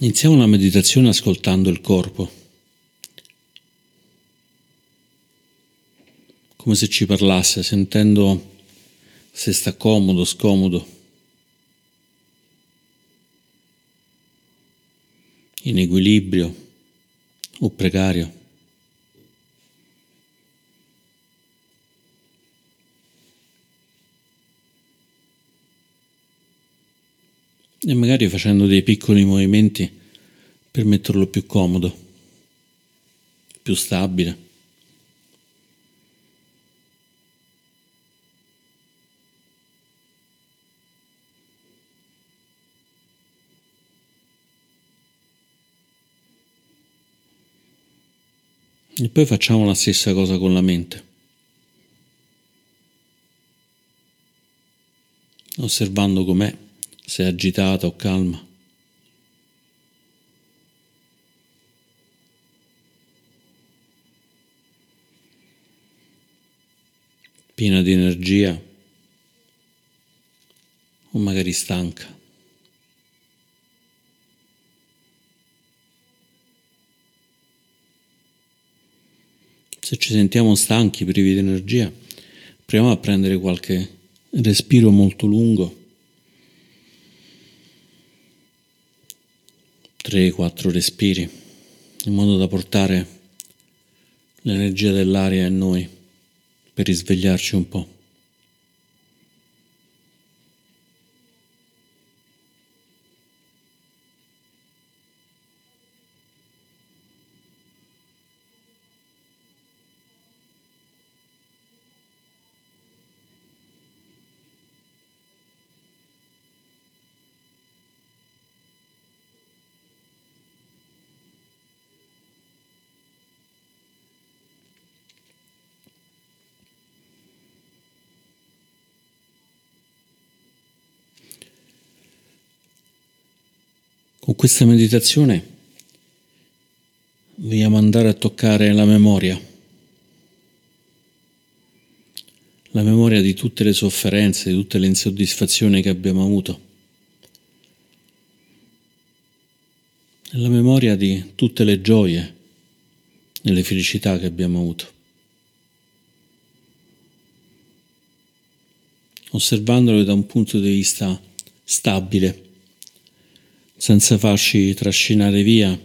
Iniziamo la meditazione ascoltando il corpo, come se ci parlasse, sentendo se sta comodo, scomodo, in equilibrio o precario. E magari facendo dei piccoli movimenti per metterlo più comodo, più stabile. E poi facciamo la stessa cosa con la mente. Osservando com'è se agitata o calma. piena di energia o magari stanca. Se ci sentiamo stanchi, privi di energia, proviamo a prendere qualche respiro molto lungo 3-4 respiri, in modo da portare l'energia dell'aria in noi per risvegliarci un po'. Con questa meditazione vogliamo andare a toccare la memoria, la memoria di tutte le sofferenze, di tutte le insoddisfazioni che abbiamo avuto, la memoria di tutte le gioie e le felicità che abbiamo avuto. osservandole da un punto di vista stabile senza farci trascinare via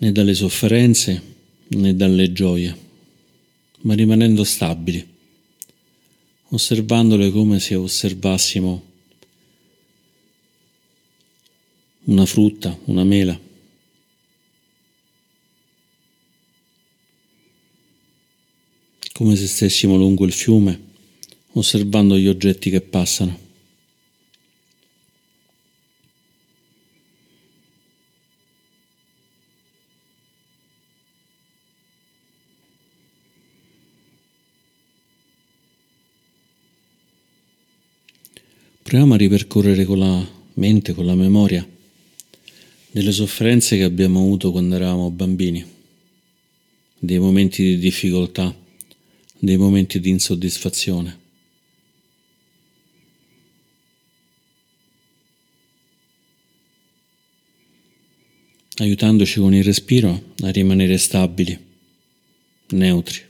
né dalle sofferenze né dalle gioie, ma rimanendo stabili, osservandole come se osservassimo una frutta, una mela. come se stessimo lungo il fiume, osservando gli oggetti che passano. Proviamo a ripercorrere con la mente, con la memoria, delle sofferenze che abbiamo avuto quando eravamo bambini, dei momenti di difficoltà, dei momenti di insoddisfazione. aiutandoci con il respiro a rimanere stabili, neutri.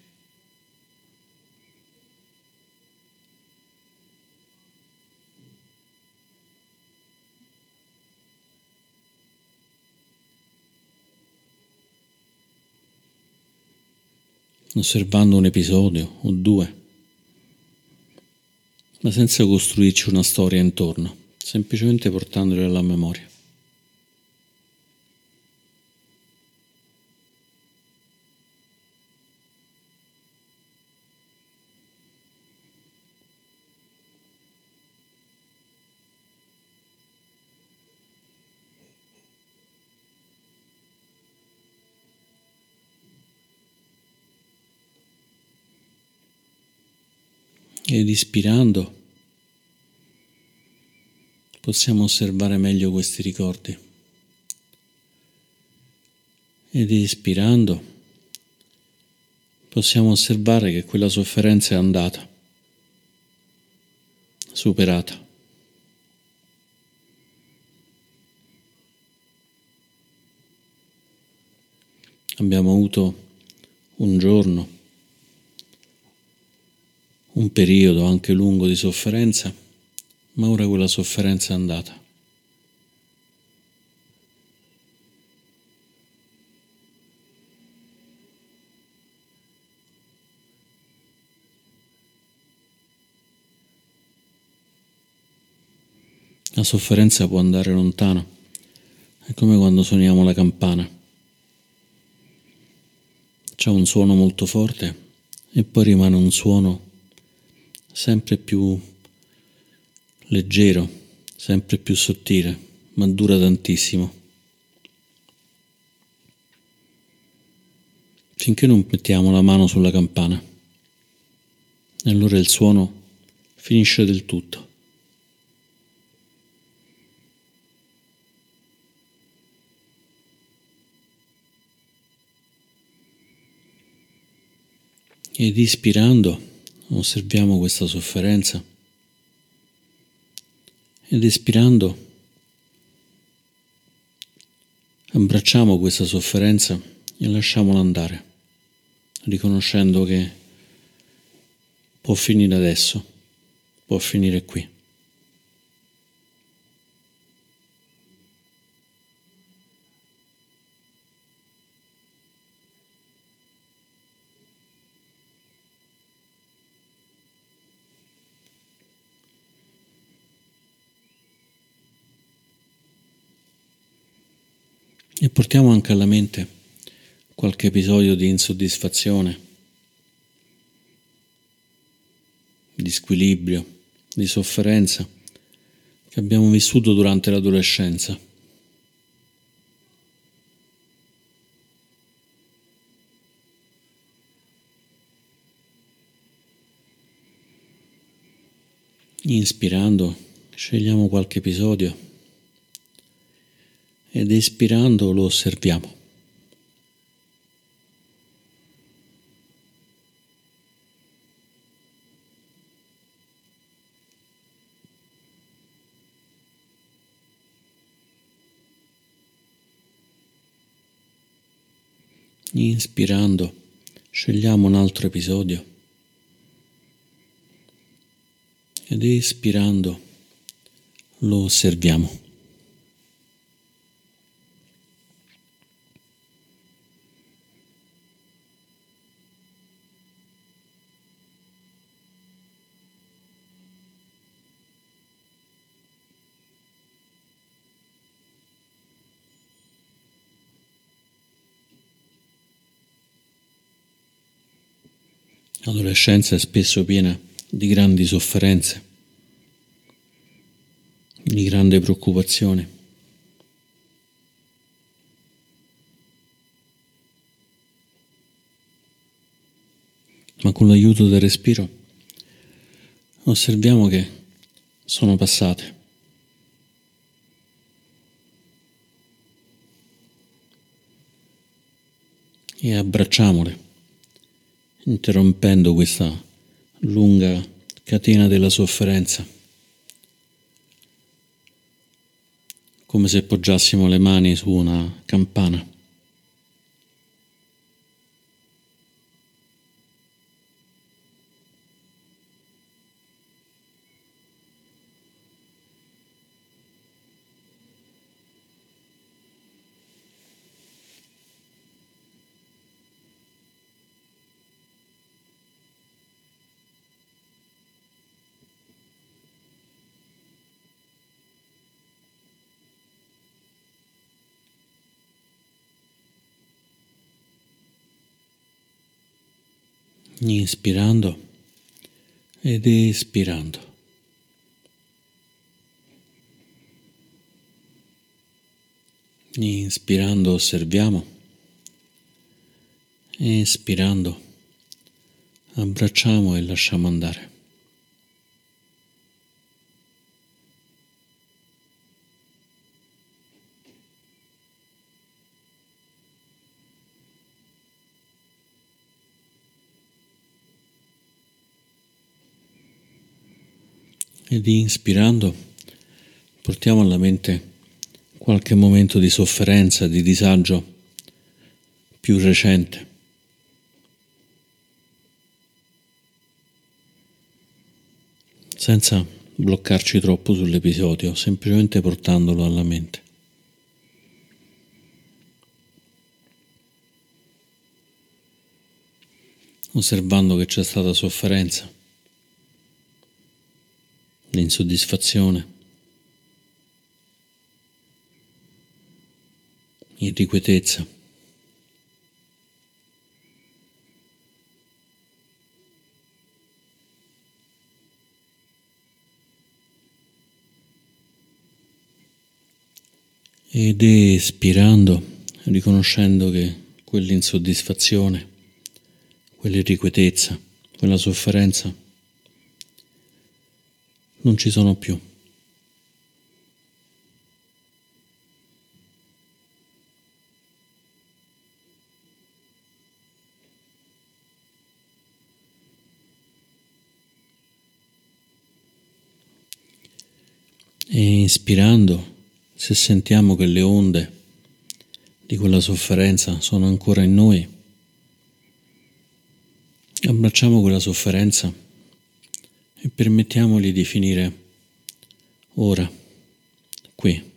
Osservando un episodio o due, ma senza costruirci una storia intorno, semplicemente portandoli alla memoria. ed ispirando possiamo osservare meglio questi ricordi. Ed ispirando possiamo osservare che quella sofferenza è andata, superata. Abbiamo avuto un giorno un periodo anche lungo di sofferenza, ma ora quella sofferenza è andata. La sofferenza può andare lontano, è come quando suoniamo la campana. C'è un suono molto forte e poi rimane un suono sempre più leggero, sempre più sottile, ma dura tantissimo. Finché non mettiamo la mano sulla campana, allora il suono finisce del tutto. Ed ispirando osserviamo questa sofferenza ed espirando abbracciamo questa sofferenza e lasciamola andare, riconoscendo che può finire adesso, può finire qui. E portiamo anche alla mente qualche episodio di insoddisfazione, di squilibrio, di sofferenza che abbiamo vissuto durante l'adolescenza. Inspirando, scegliamo qualche episodio ed espirando lo osserviamo. Inspirando, scegliamo un altro episodio ed espirando lo osserviamo. L'adolescenza è spesso piena di grandi sofferenze, di grande preoccupazione. Ma con l'aiuto del respiro osserviamo che sono passate. E abbracciamole interrompendo questa lunga catena della sofferenza, come se poggiassimo le mani su una campana. Inspirando ed espirando. Inspirando osserviamo, espirando abbracciamo e lasciamo andare. Ed inspirando portiamo alla mente qualche momento di sofferenza, di disagio più recente. Senza bloccarci troppo sull'episodio, semplicemente portandolo alla mente. Osservando che c'è stata sofferenza, l'insoddisfazione, irrequietezza. ed espirando, riconoscendo che quell'insoddisfazione, quell'irrequietezza, quella sofferenza non ci sono più. E ispirando se sentiamo che le onde di quella sofferenza sono ancora in noi, abbracciamo quella sofferenza e permettiamogli di finire ora, qui.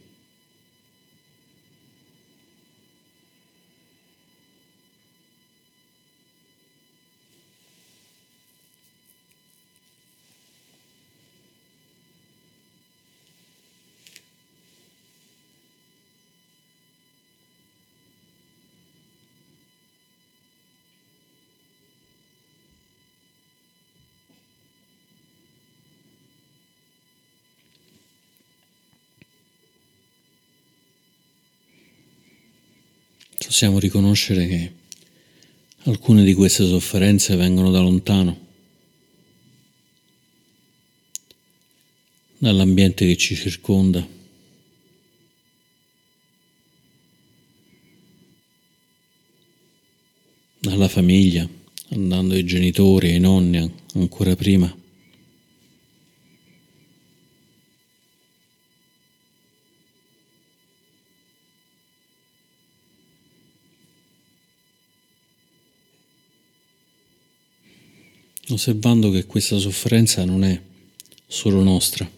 Possiamo riconoscere che alcune di queste sofferenze vengono da lontano, dall'ambiente che ci circonda. dalla famiglia, andando ai genitori, ai nonni ancora prima. Osservando che questa sofferenza non è solo nostra,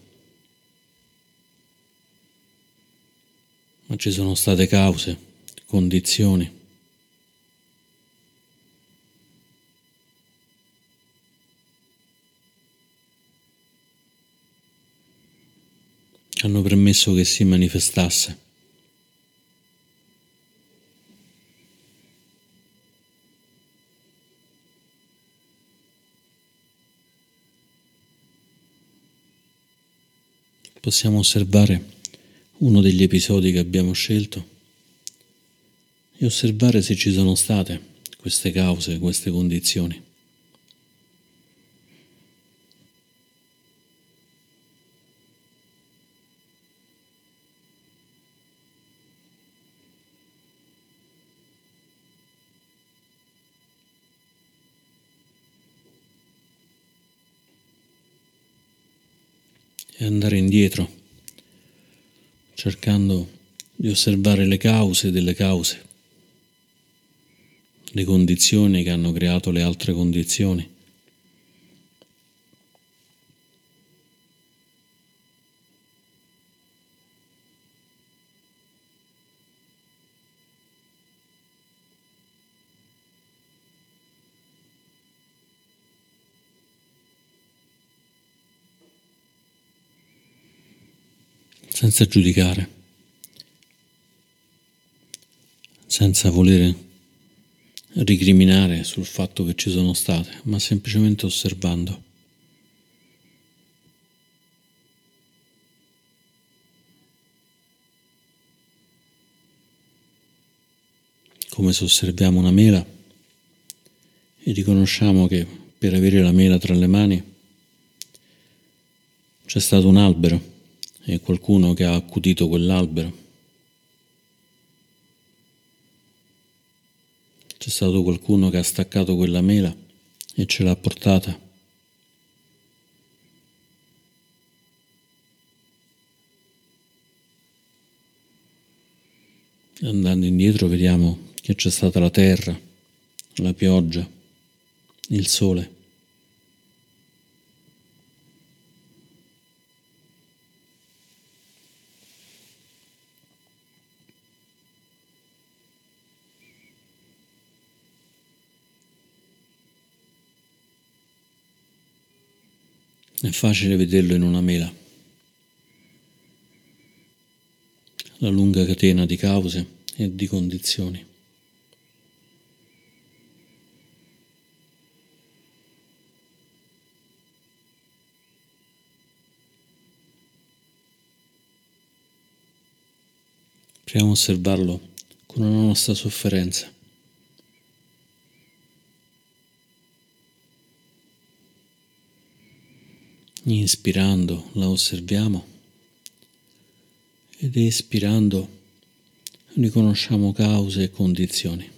ma ci sono state cause, condizioni. hanno permesso che si manifestasse. Possiamo osservare uno degli episodi che abbiamo scelto e osservare se ci sono state queste cause, queste condizioni. Andare indietro, cercando di osservare le cause delle cause, le condizioni che hanno creato le altre condizioni. Senza giudicare, senza volere ricriminare sul fatto che ci sono state, ma semplicemente osservando. Come se osserviamo una mela e riconosciamo che per avere la mela tra le mani c'è stato un albero e qualcuno che ha accudito quell'albero. C'è stato qualcuno che ha staccato quella mela e ce l'ha portata. Andando indietro vediamo che c'è stata la terra, la pioggia, il sole. È facile vederlo in una mela. La lunga catena di cause e di condizioni. Proviamo a osservarlo con una nostra sofferenza. Inspirando la osserviamo ed espirando riconosciamo cause e condizioni.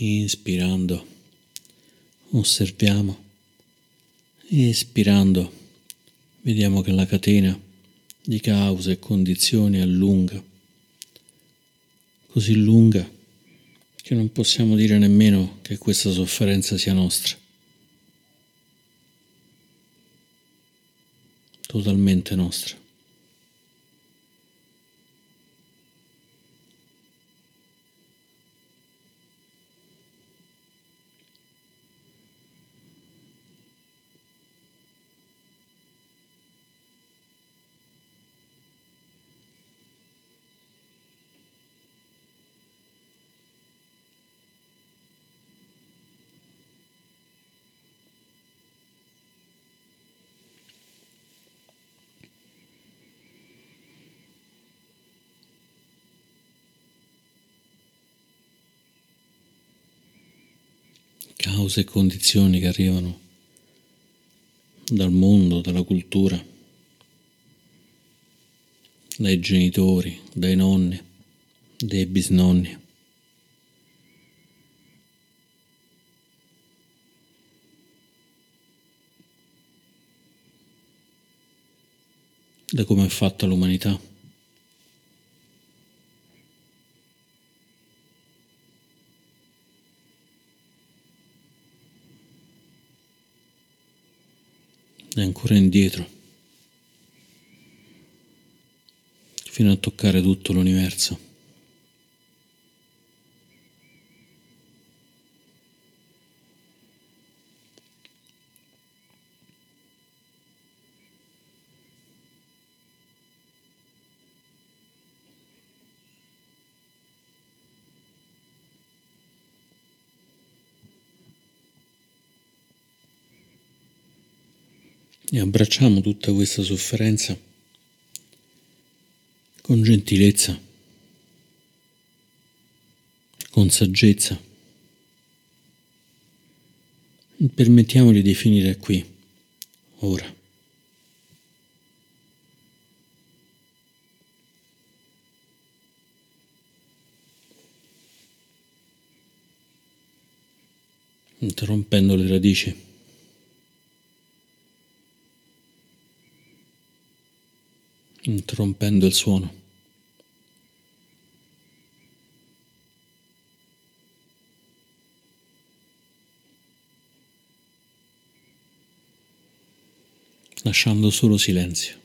Inspirando osserviamo, espirando vediamo che la catena di cause e condizioni è lunga, così lunga che non possiamo dire nemmeno che questa sofferenza sia nostra. Totalmente nostra. Cause e condizioni che arrivano dal mondo, dalla cultura, dai genitori, dai nonni, dai bisnonni. da come è fatta l'umanità. e ancora indietro, fino a toccare tutto l'universo. E abbracciamo tutta questa sofferenza con gentilezza, con saggezza. Permettiamogli di finire qui, ora. interrompendo le radici. Interrompendo il suono. lasciando solo silenzio.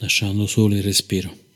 lasciando solo il respiro.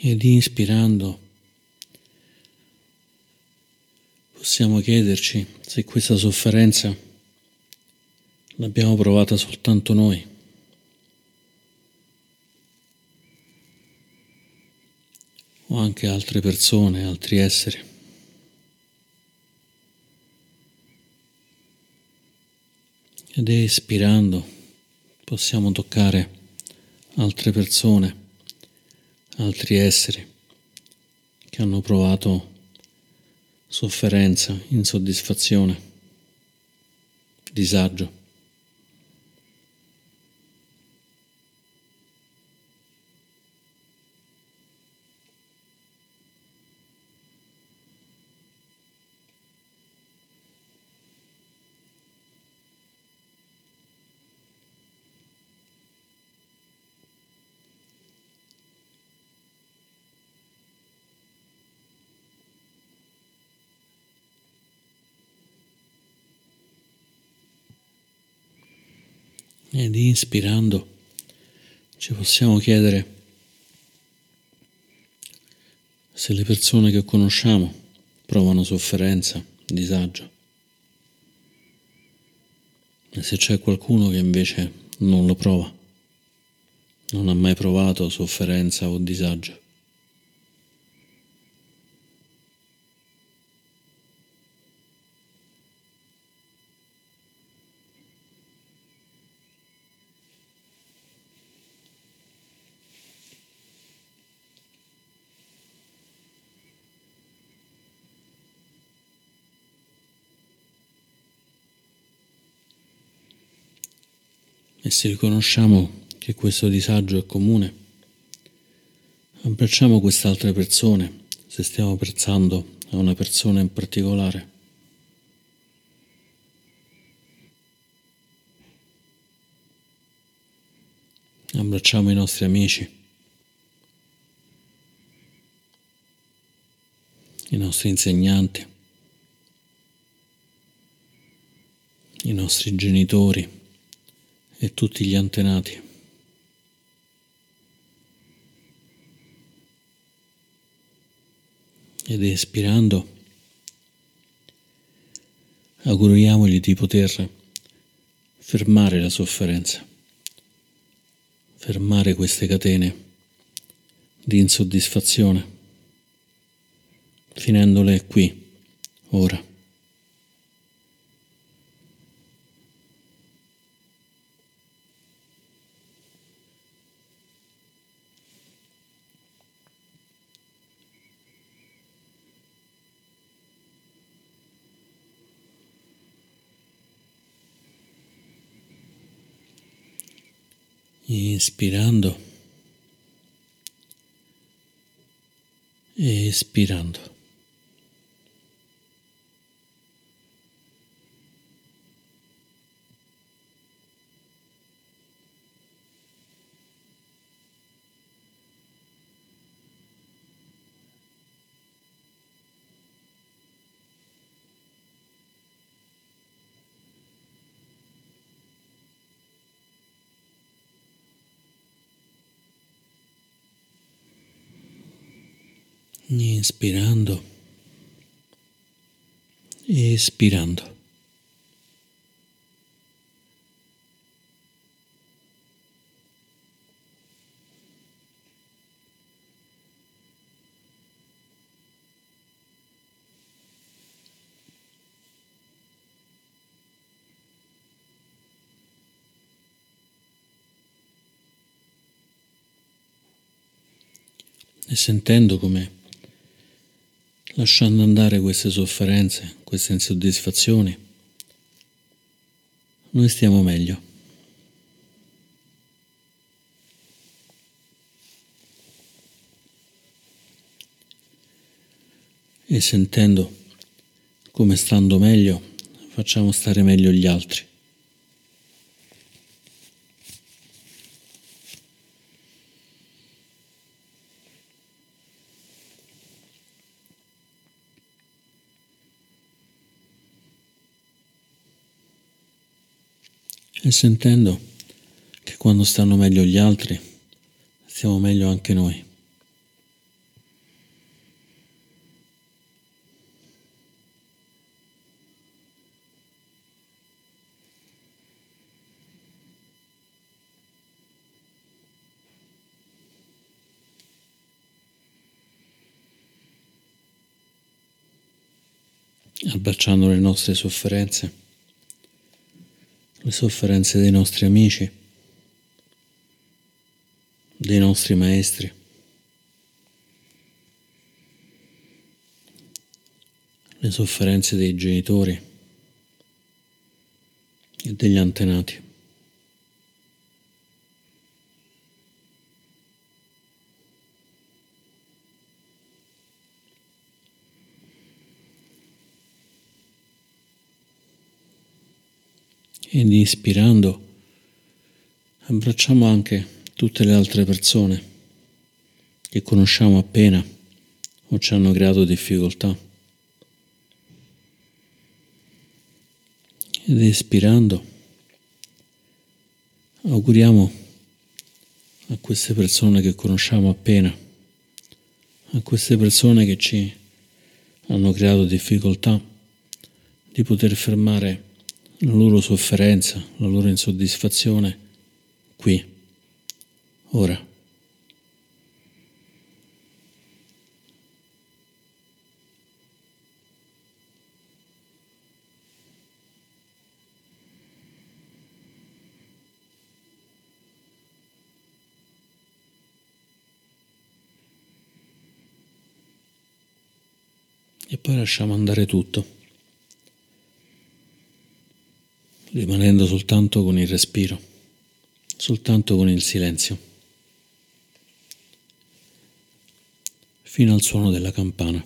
Ed inspirando possiamo chiederci se questa sofferenza l'abbiamo provata soltanto noi. O anche altre persone, altri esseri. Ed espirando possiamo toccare altre persone, altri esseri che hanno provato sofferenza, insoddisfazione, disagio. Ed inspirando ci possiamo chiedere se le persone che conosciamo provano sofferenza, disagio e se c'è qualcuno che invece non lo prova, non ha mai provato sofferenza o disagio. E se riconosciamo che questo disagio è comune, abbracciamo queste altre persone se stiamo pensando a una persona in particolare. Abbracciamo i nostri amici, i nostri insegnanti, i nostri genitori e tutti gli antenati. Ed espirando auguriamogli di poter fermare la sofferenza, fermare queste catene di insoddisfazione, finendole qui, ora. Inspirando e espirando. Inspirando espirando. e sentendo come lasciando andare queste sofferenze, queste insoddisfazioni, noi stiamo meglio. E sentendo come stando meglio facciamo stare meglio gli altri. e sentendo che quando stanno meglio gli altri, stiamo meglio anche noi. abbracciando le nostre sofferenze le sofferenze dei nostri amici, dei nostri maestri. le sofferenze dei genitori e degli antenati. Ed ispirando abbracciamo anche tutte le altre persone che conosciamo appena o ci hanno creato difficoltà. ed espirando auguriamo a queste persone che conosciamo appena, a queste persone che ci hanno creato difficoltà, di poter fermare la loro sofferenza, la loro insoddisfazione qui, ora. e poi lasciamo andare tutto, rimanendo soltanto con il respiro, soltanto con il silenzio, fino al suono della campana.